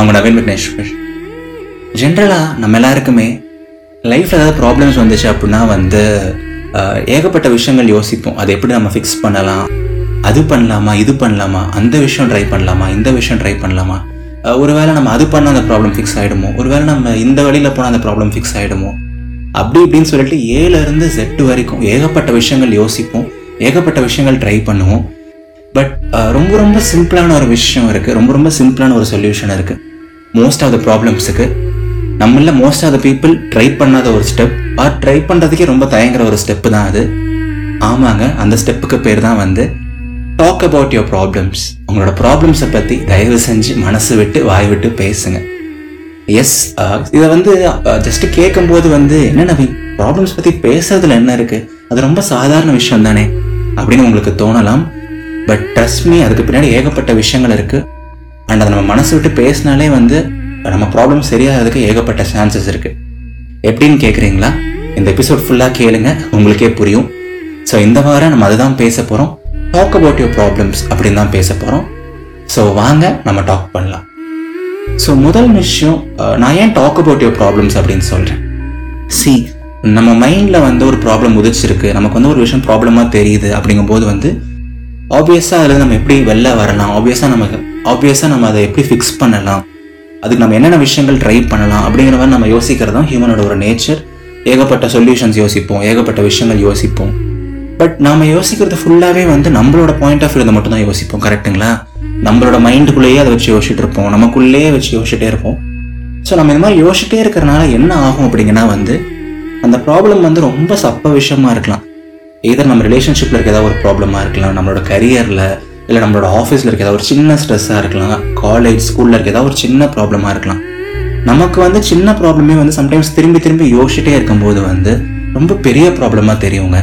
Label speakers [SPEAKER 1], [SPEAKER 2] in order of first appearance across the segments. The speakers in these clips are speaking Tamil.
[SPEAKER 1] நான் உங்கள் நவீன் விக்னேஸ்வர் ஜென்ரலாக நம்ம எல்லாருக்குமே லைஃப்பில் ஏதாவது ப்ராப்ளம்ஸ் வந்துச்சு அப்படின்னா வந்து ஏகப்பட்ட விஷயங்கள் யோசிப்போம். அதை எப்படி நம்ம ஃபிக்ஸ் பண்ணலாம்? அது பண்ணலாமா? இது பண்ணலாமா? அந்த விஷயம் ட்ரை பண்ணலாமா? இந்த விஷயம் ட்ரை பண்ணலாமா? ஒரு ஒருவேளை நம்ம அது பண்ணால் அந்த ப்ராப்ளம் ஃபிக்ஸ் ஆகிடுமோ ஒருவேளை நம்ம இந்த வழியில் போனால் அந்த ப்ராப்ளம் ஃபிக்ஸ் ஆகிடுமோ அப்படி இப்படின்னு சொல்லிட்டு ஏலேருந்து செட்டு வரைக்கும் ஏகப்பட்ட விஷயங்கள் யோசிப்போம். ஏகப்பட்ட விஷயங்கள் ட்ரை பண்ணுவோம். பட் uh, ரொம்ப ரொம்ப சிம்பிளான ஒரு விஷயம் இருக்குது ரொம்ப ரொம்ப சிம்பிளான ஒரு சொல்யூஷன் இருக்குது மோஸ்ட் ஆஃப் த ப்ராப்ளம்ஸுக்கு நம்மள most of the people try பண்ணாத ஒரு ஸ்டெப் ஆர் ட்ரை பண்ணுறதுக்கே ரொம்ப தயங்குற ஒரு ஸ்டெப்பு தான் அது. ஆமாங்க அந்த ஸ்டெப்புக்கு பேர் தான் வந்து டாக் அபவுட் யுவர் ப்ராப்ளம்ஸ் உங்களோட ப்ராப்ளம்ஸை பற்றி தயவு செஞ்சு மனசு விட்டு வாய் விட்டு பேசுங்க. எஸ் uh, இதை வந்து uh, ஜஸ்ட் கேட்கும்போது வந்து என்ன நவீன் ப்ராப்ளம்ஸ் பற்றி பேசுறதுல என்ன இருக்குது அது ரொம்ப சாதாரண விஷயம் தானே? அப்படின்னு உங்களுக்கு தோணலாம். பட் ட்ரஸ்ட் மீ அதுக்கு பின்னாடி ஏகப்பட்ட விஷயங்கள் இருக்குது அண்ட் அதை நம்ம மனசு விட்டு பேசினாலே வந்து நம்ம ப்ராப்ளம் சரியாகிறதுக்கு ஏகப்பட்ட சான்சஸ் இருக்குது எப்படின்னு கேட்குறீங்களா இந்த எபிசோட் ஃபுல்லாக கேளுங்க உங்களுக்கே புரியும். ஸோ இந்த வாரம் நம்ம அதுதான் பேச போகிறோம் டாக் அபவுட் யுவர் ப்ராப்ளம்ஸ் அப்படின்னு தான் பேச போகிறோம் ஸோ வாங்க நம்ம டாக் பண்ணலாம். ஸோ முதல் விஷயம் நான் ஏன் டாக் அபவுட் யுவர் ப்ராப்ளம்ஸ் அப்படின்னு சொல்கிறேன் சி நம்ம மைண்டில் வந்து ஒரு ப்ராப்ளம் உதிச்சிருக்கு. நமக்கு வந்து ஒரு விஷயம் ப்ராப்ளமாக தெரியுது அப்படிங்கும்போது வந்து ஆப்வியஸாக அதில் நம்ம எப்படி வெளில வரலாம்? ஆப்வியஸாக நமக்கு ஆப்வியஸாக நம்ம அதை எப்படி ஃபிக்ஸ் பண்ணலாம்? அதுக்கு நம்ம என்னென்ன விஷயங்கள் ட்ரை பண்ணலாம்? அப்படிங்கிற மாதிரி நம்ம யோசிக்கிறது தான் ஹியூமனோட ஒரு நேச்சர் ஏகப்பட்ட சொல்யூஷன்ஸ் யோசிப்போம். ஏகப்பட்ட விஷயங்கள் யோசிப்போம். பட் நாம யோசிக்கிறது ஃபுல்லாகவே வந்து நம்மளோட பாயிண்ட் ஆஃப் வியூவில் மட்டும் தான் யோசிப்போம். கரெக்ட்டுங்களா நம்மளோட மைண்டுக்குள்ளேயே அதை வச்சு யோசிச்சுட்டு இருப்போம். நமக்குள்ளேயே வச்சு யோசிச்சுட்டே இருப்போம். ஸோ நம்ம இந்த மாதிரி யோசிச்சுட்டே இருக்கிறனால என்ன ஆகும் அப்படிங்கன்னா வந்து அந்த ப்ராப்ளம் வந்து ரொம்ப சப்ப விஷயமா இருக்கலாம். எதர் நம்ம ரிலேஷன்ஷிப்பில் இருக்க ஏதாவது ஒரு ப்ராப்ளமாக இருக்கலாம் நம்மளோட கரியரில் இல்லை நம்மளோட ஆஃபீஸில் இருக்க ஏதாவது ஒரு சின்ன ஸ்ட்ரெஸ்ஸாக இருக்கலாம் காலேஜ் ஸ்கூலில் இருக்க ஏதாவது ஒரு சின்ன ப்ராப்ளமாக இருக்கலாம். நமக்கு வந்து சின்ன ப்ராப்ளமே வந்து சம்டைம்ஸ் திரும்பி திரும்பி யோசிச்சுட்டே இருக்கும்போது வந்து ரொம்ப பெரிய ப்ராப்ளமாக தெரியுங்க.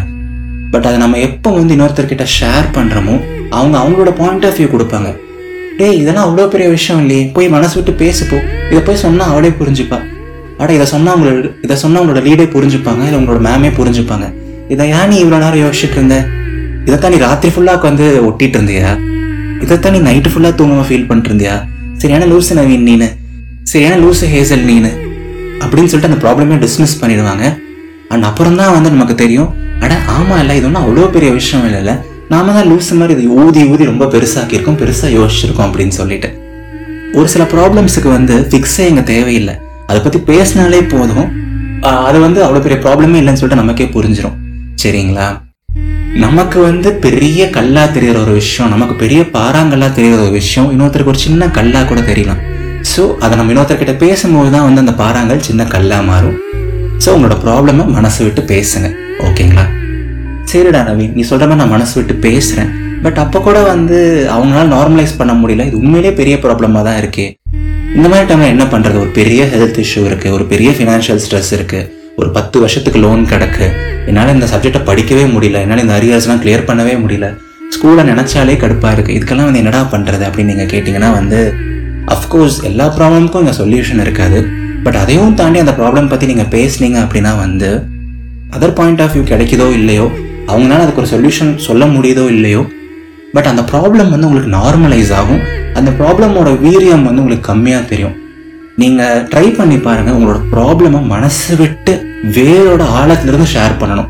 [SPEAKER 1] பட் அதை நம்ம எப்போ வந்து இன்னொருத்தர்கிட்ட ஷேர் பண்ணுறோமோ அவங்க அவங்களோட பாயிண்ட் ஆஃப் வியூ கொடுப்பாங்க. டேய் இதெல்லாம் அவ்வளோ பெரிய விஷயம் இல்லையே போய் மனசு விட்டு பேசுப்போ இதை போய் சொன்னால் அவளே புரிஞ்சுப்பா. அட இதை சொன்னால் அவங்களோட இதை சொன்னால் அவங்களோட லீடே புரிஞ்சுப்பாங்க இல்லை உங்களோட மேமே புரிஞ்சுப்பாங்க. இதை ஏன் நீ இவ்வளோ நேரம் யோசிச்சுட்டு இருந்த? இதைத்தான் நீ ராத்திரி ஃபுல்லாக வந்து ஒட்டிட்டு இருந்தியா? இதைத்தான் நீ நைட்டு ஃபுல்லாக தூங்காமல் ஃபீல் பண்ணிட்டு இருந்தியா? சரியான லூசு நவீன் நீனு. சரியான லூசு ஹேசல் நீனு. அப்படின்னு சொல்லிட்டு அந்த ப்ராப்ளமே டிஸ்மிஸ் பண்ணிடுவாங்க. அண்ட் அப்புறம் தான் வந்து நமக்கு தெரியும் அட ஆமாம் இல்லை இது ஒன்றும் அவ்வளோ பெரிய விஷயம் இல்லைல்ல. நாம தான் லூசு மாதிரி இது ஊதி ஊதி ரொம்ப பெருசாக்கியிருக்கோம் பெருசாக யோசிச்சிருக்கோம் அப்படின்னு சொல்லிட்டு. ஒரு சில ப்ராப்ளம்ஸுக்கு வந்து ஃபிக்ஸே இங்கே தேவையில்லை. அதை பற்றி பேசினாலே போதும். அது வந்து அவ்வளோ பெரிய ப்ராப்ளமே இல்லைன்னு சொல்லிட்டு நமக்கே புரிஞ்சிடும் சரிங்களா? நமக்கு வந்து பெரிய கல்லா தெரிகிற ஒரு விஷயம் நமக்கு பெரிய பாறாங்கல்லா தெரிகிற ஒரு விஷயம் இன்னொருத்தருக்கு ஒரு சின்ன கல்லா கூட தெரியலாம். ஸோ அதை நம்ம இன்னொருத்தர்கிட்ட பேசும்போது தான் வந்து அந்த பாறாங்கல் சின்ன கல்லா மாறும். ஸோ உங்களோட ப்ராப்ளமை மனசு விட்டு பேசுங்க. ஓகேங்களா? சரிடா நவீன் நீ சொல்கிற மாதிரி நான் மனசு விட்டு பேசுகிறேன் பட் அப்போ கூட வந்து அவங்களால நார்மலைஸ் பண்ண முடியல. இது உண்மையிலேயே பெரிய ப்ராப்ளமாக தான் இருக்கு. இந்த மாதிரி டைமில் என்ன பண்ணுறது ஒரு பெரிய ஹெல்த் இஷ்யூ இருக்குது ஒரு பெரிய ஃபினான்ஷியல் ஸ்ட்ரெஸ் இருக்குது ஒரு பத்து வருஷத்துக்கு லோன் கிடக்கு. என்னால் இந்த சப்ஜெக்டை படிக்கவே முடியல. என்னால் இந்த அரியர்ஸ்லாம் கிளியர் பண்ணவே முடியல. ஸ்கூலை நினச்சாலே கடுப்பாக இருக்குது இதுக்கெல்லாம் வந்து என்னடா பண்ணுறது அப்படின்னு நீங்கள் கேட்டிங்கன்னா வந்து அஃப்கோர்ஸ் எல்லா ப்ராப்ளமுக்கும் இங்கே சொல்யூஷன் இருக்காது. பட் அதையும் தாண்டி அந்த ப்ராப்ளம் பற்றி நீங்கள் பேசுனீங்க அப்படின்னா வந்து அதர் பாயிண்ட் ஆஃப் வியூ கிடைக்குதோ இல்லையோ அவங்களால அதுக்கு ஒரு சொல்யூஷன் சொல்ல முடியுதோ இல்லையோ பட் அந்த ப்ராப்ளம் வந்து உங்களுக்கு நார்மலைஸ் ஆகும். அந்த ப்ராப்ளமோட வீரியம் வந்து உங்களுக்கு கம்மியாக தெரியும். நீங்கள் ட்ரை பண்ணி பாருங்கள் உங்களோட ப்ராப்ளமை மனசு விட்டு வேரோட ஆழத்திலிருந்து ஷேர் பண்ணணும்.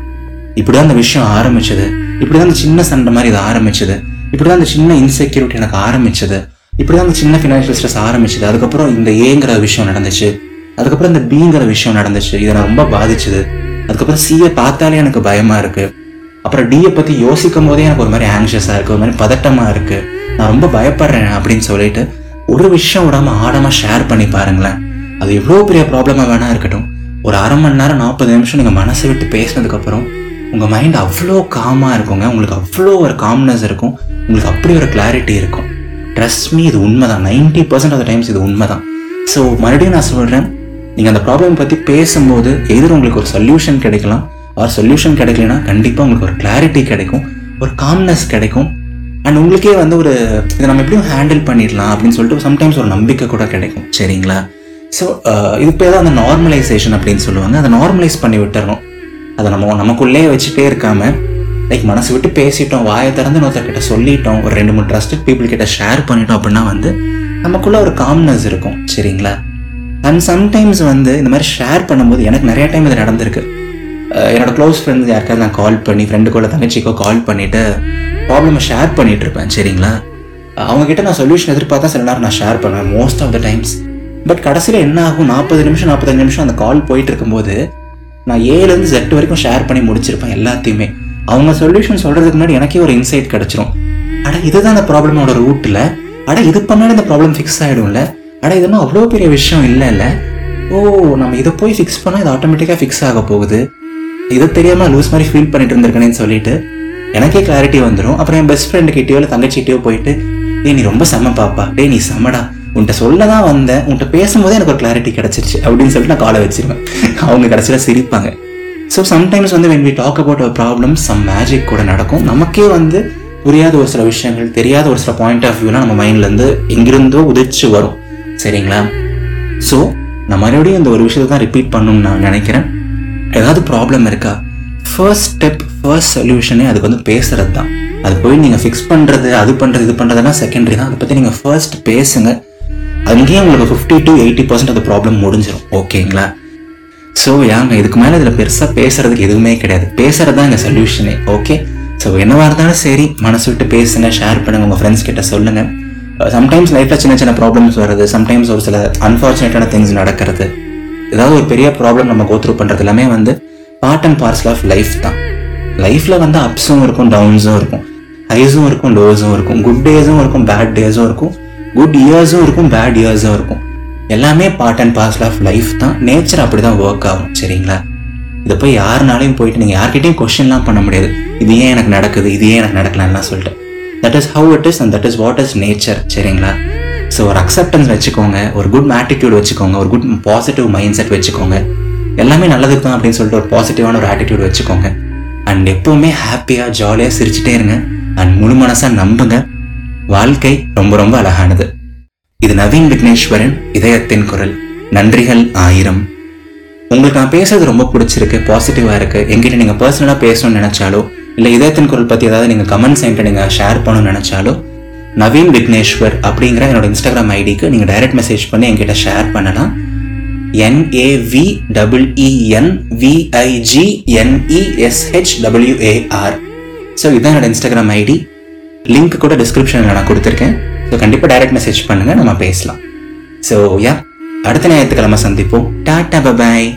[SPEAKER 1] இப்படிதான் அந்த விஷயம் ஆரம்பிச்சது. இப்படிதான் அந்த சின்ன சண்டை மாதிரி இது ஆரம்பிச்சது. இப்படிதான் அந்த சின்ன இன்செக்யூரிட்டி எனக்கு ஆரம்பிச்சது. இப்படிதான் அந்த சின்ன ஃபினான்ஷியல் ஸ்ட்ரெஸ் ஆரம்பிச்சது. அதுக்கப்புறம் இந்த ஏங்கிற விஷயம் நடந்துச்சு. அதுக்கப்புறம் இந்த பிங்கிற விஷயம் நடந்துச்சு. இதை நான் ரொம்ப பாதிச்சது. அதுக்கப்புறம் சியை பார்த்தாலே எனக்கு பயமா இருக்கு. அப்புறம் டியை பத்தி யோசிக்கும் போதே எனக்கு ஒரு மாதிரி ஆங்ஷியஸா இருக்கு. ஒரு மாதிரி பதட்டமா இருக்கு. நான் ரொம்ப பயப்படுறேன் அப்படின்னு சொல்லிட்டு ஒரு விஷயம் விடாம ஆழமா ஷேர் பண்ணி பாருங்களேன். அது எவ்வளோ பெரிய ப்ராப்ளமா வேணா இருக்கட்டும். ஒரு அரை மணி நேரம் நாற்பது நிமிஷம் நீங்கள் மனசை விட்டு பேசினதுக்கப்புறம் உங்கள் மைண்ட் அவ்வளோ காமாக இருக்குங்க. உங்களுக்கு அவ்வளோ ஒரு காம்னஸ் இருக்கும். உங்களுக்கு அப்படி ஒரு கிளாரிட்டி இருக்கும். ட்ரெஸ் மீ இது உண்மை தான் நைன்டி பர்சன்ட் ஆஃப் டைம்ஸ் இது உண்மை தான் ஸோ மறுபடியும் நான் சொல்கிறேன் நீங்கள் அந்த ப்ராப்ளம் பற்றி பேசும்போது எதிர் உங்களுக்கு ஒரு சொல்யூஷன் கிடைக்கலாம். ஆர் சொல்யூஷன் கிடைக்கலனா கண்டிப்பாக உங்களுக்கு ஒரு கிளாரிட்டி கிடைக்கும். ஒரு காம்னஸ் கிடைக்கும். அண்ட் உங்களுக்கே வந்து ஒரு இதை நம்ம எப்படியும் ஹேண்டில் பண்ணிடலாம் அப்படின்னு சொல்லிட்டு சம்டைம்ஸ் ஒரு நம்பிக்கை கூட கிடைக்கும். சரிங்களா? ஸோ இது பேர் தான் அந்த நார்மலைசேஷன் அப்படின்னு சொல்லுவாங்க. அதை நார்மலைஸ் பண்ணி விட்டுறணும். அதை நம்ம நமக்குள்ளேயே வச்சுட்டே இருக்காமல் லைக் மனசு விட்டு பேசிட்டோம் வாயை திறந்து இன்னொருத்தர்கிட்ட சொல்லிட்டோம் ஒரு ரெண்டு மூணு ட்ரஸ்டட் பீப்புள் கிட்ட ஷேர் பண்ணிட்டோம் அப்படின்னா வந்து நமக்குள்ள ஒரு காம்னஸ் இருக்கும். சரிங்களா? அண்ட் சம்டைம்ஸ் வந்து இந்த மாதிரி ஷேர் பண்ணும்போது எனக்கு நிறைய டைம் இது நடந்திருக்கு. Uh, என்னோட க்ளோஸ் ஃப்ரெண்ட்ஸ் யாருக்காவது நான் கால் பண்ணி ஃப்ரெண்டுக்கோ தங்கச்சிக்கோ கால் பண்ணிட்டு ப்ராப்ளமை ஷேர் பண்ணிட்டு இருப்பேன். சரிங்களா? அவங்ககிட்ட நான் சொல்யூஷன் எதிர்பார்த்தா சில நேரம் நான் ஷேர் பண்ணுவேன். Most of the times but கடைசியில் என்ன ஆகும் நாற்பது நிமிஷம் நாற்பத்தஞ்சு நிமிஷம் அந்த கால் போயிட்டு இருக்கும்போது நான் ஏழுலேருந்து ஜெட் வரைக்கும் ஷேர் பண்ணி முடிச்சிருப்பேன் எல்லாத்தையுமே. அவங்க சொல்யூஷன் சொல்கிறதுக்கு முன்னாடி எனக்கே ஒரு இன்சைட் கிடைச்சிரும். அட இதுதான் அந்த ப்ராப்ளமோட ரூட்டில் அட இது பண்ணாலும் இந்த ப்ராப்ளம் ஃபிக்ஸ் ஆகிடும்ல அட இதெல்லாம் அவ்வளோ பெரிய விஷயம் இல்லைல்ல? ஓ நம்ம இதை போய் ஃபிக்ஸ் பண்ணால் இது ஆட்டோமேட்டிக்காக ஃபிக்ஸ் ஆக போகுது. இது தெரியாமல் லூஸ் மாதிரி ஃபீல் பண்ணிட்டு இருந்திருக்கேன்னு சொல்லிட்டு எனக்கே கிளாரிட்டி வந்துடும் அப்புறம் என் பெஸ்ட் ஃப்ரெண்டு கிட்டயோ இல்லை தங்கச்சிக்கிட்டேயோ போயிட்டு டே நீ ரொம்ப செம்ம பாப்பா. டேய் நீ செம்மடா. உன்கிட்ட சொல்ல தான் வந்தேன். உன்கிட்ட பேசும்போதே எனக்கு ஒரு கிளாரிட்டி கிடச்சிருச்சு. அப்படின்னு சொல்லிட்டு நான் காலை வச்சிருவேன். அவங்க கடைசியில் சிரிப்பாங்க. ஸோ சம்டைம்ஸ் வந்து when we talk about our problem some magic கூட நடக்கும். நமக்கே வந்து புரியாத ஒரு சில விஷயங்கள் தெரியாத ஒரு சில பாயிண்ட் ஆஃப் வியூலாம் நம்ம மைண்ட்லேருந்து எங்கிருந்தோ உதிச்சு வரும். சரிங்களா? ஸோ நான் மறுபடியும் இந்த ஒரு விஷயத்தை தான் ரிப்பீட் பண்ணணும்னு நான் நினைக்கிறேன். ஏதாவது ப்ராப்ளம் இருக்கா? ஃபர்ஸ்ட் ஸ்டெப் ஃபர்ஸ்ட் சொல்யூஷனே அதுக்கு வந்து பேசுறது தான் அது போய் நீங்கள் ஃபிக்ஸ் பண்ணுறது அது பண்ணுறது இது பண்ணுறதெல்லாம் செகண்டரி தான். அதை பற்றி நீங்கள் ஃபர்ஸ்ட் பேசுங்க. அங்கேயே உங்களுக்கு ஃபிஃப்டி டு எயிட்டி பர்சன்ட் அந்த ப்ராப்ளம் முடிஞ்சிடும் ஓகேங்களா ஸோ யாங்க இதுக்கு மேலே இதில் பெருசாக பேசுகிறதுக்கு எதுவுமே கிடையாது. பேசுகிறது தான் இந்த சொல்யூஷனே ஓகே ஸோ என்னவாக இருந்தாலும் சரி மனசு விட்டு பேசுங்க ஷேர் பண்ணுங்க உங்கள் ஃப்ரெண்ட்ஸ் கிட்ட சொல்லுங்கள் சம்டைம்ஸ் uh, லைஃப்பில் சின்ன சின்ன ப்ராப்ளம்ஸ் வருது. சம்டைம்ஸ் ஒரு சில அன்ஃபார்ச்சுனேட்டான திங்ஸ் நடக்கிறது. ஏதாவது ஒரு பெரிய ப்ராப்ளம் நம்ம கோத்ரூ பண்ணுறது எல்லாமே வந்து part and parcel of life தான். லைஃப்பில் வந்து அப்ஸும் இருக்கும் டவுன்ஸும் இருக்கும். ஹைஸும் இருக்கும் லோஸும் இருக்கும். குட் டேஸும் இருக்கும் பேட் டேஸும் இருக்கும். குட் இயர்ஸும் இருக்கும் பேட் இயர்ஸும் இருக்கும். எல்லாமே part and parcel of life தான். நேச்சர் அப்படி தான் ஒர்க் ஆகும் சரிங்களா? இதை போய் யாருனாலையும் போயிட்டு நீங்கள் யார்கிட்டையும் கொஷின்லாம் பண்ண முடியாது. இது ஏன் எனக்கு நடக்குது இது ஏன் எனக்கு நடக்கலன்னா சொல்லிட்டு that is how it is and that is what is nature சரிங்களா? ஸோ ஒரு அக்செப்டன்ஸ் வச்சுக்கோங்க ஒரு குட் ஆட்டிடியூட் வச்சுக்கோங்க ஒரு குட் பாசிட்டிவ் மைண்ட் செட் வச்சுக்கோங்க. எல்லாமே நல்லதுக்கு தான் அப்படின்னு சொல்லிட்டு ஒரு பாசிட்டிவான ஒரு ஆட்டிடியூட் வச்சுக்கோங்க. அண்ட் எப்பவுமே ஹாப்பியாக ஜாலியாக சிரிச்சுட்டே இருங்க. அண்ட் முழு மனசாக நம்புங்க. வாழ்க்கை ரொம்ப ரொம்ப அழகானது. இது நவீன் விக்னேஸ்வரன் இதயத்தின் குரல். நன்றிகள் ஆயிரம். உங்களுக்கு நான் பேசுறது ரொம்ப பிடிச்சிருக்கு பாசிட்டிவாக இருக்கு. எங்கிட்ட நீங்கள் பர்சனலாக பேசணும்னு நினச்சாலோ இல்லை இதயத்தின் குரல் பற்றி ஏதாவது நீங்கள் கமெண்ட்ஸ் என்கிட்ட நீங்கள் ஷேர் பண்ணணும்னு நினச்சாலோ நவீன் விக்னேஸ்வர் அப்படிங்கிற என்னோட இன்ஸ்டாகிராம் ஐடிக்கு நீங்கள் டைரக்ட் மெசேஜ் பண்ணி என்கிட்ட ஷேர் பண்ணலாம். N A V double E N V I G N E S H W A R so இதுதான் என்னோட இன்ஸ்டாகிராம் ஐடி லிங்க் கூட டிஸ்கிரிப்ஷனில் நான் கொடுத்துருக்கேன். ஸோ கண்டிப்பாக டைரக்ட் மெசேஜ் பண்ணுங்க நம்ம பேசலாம். ஸோ யா அடுத்த ஞாயிற்றுக்கிழமை சந்திப்போம். Tata bye bye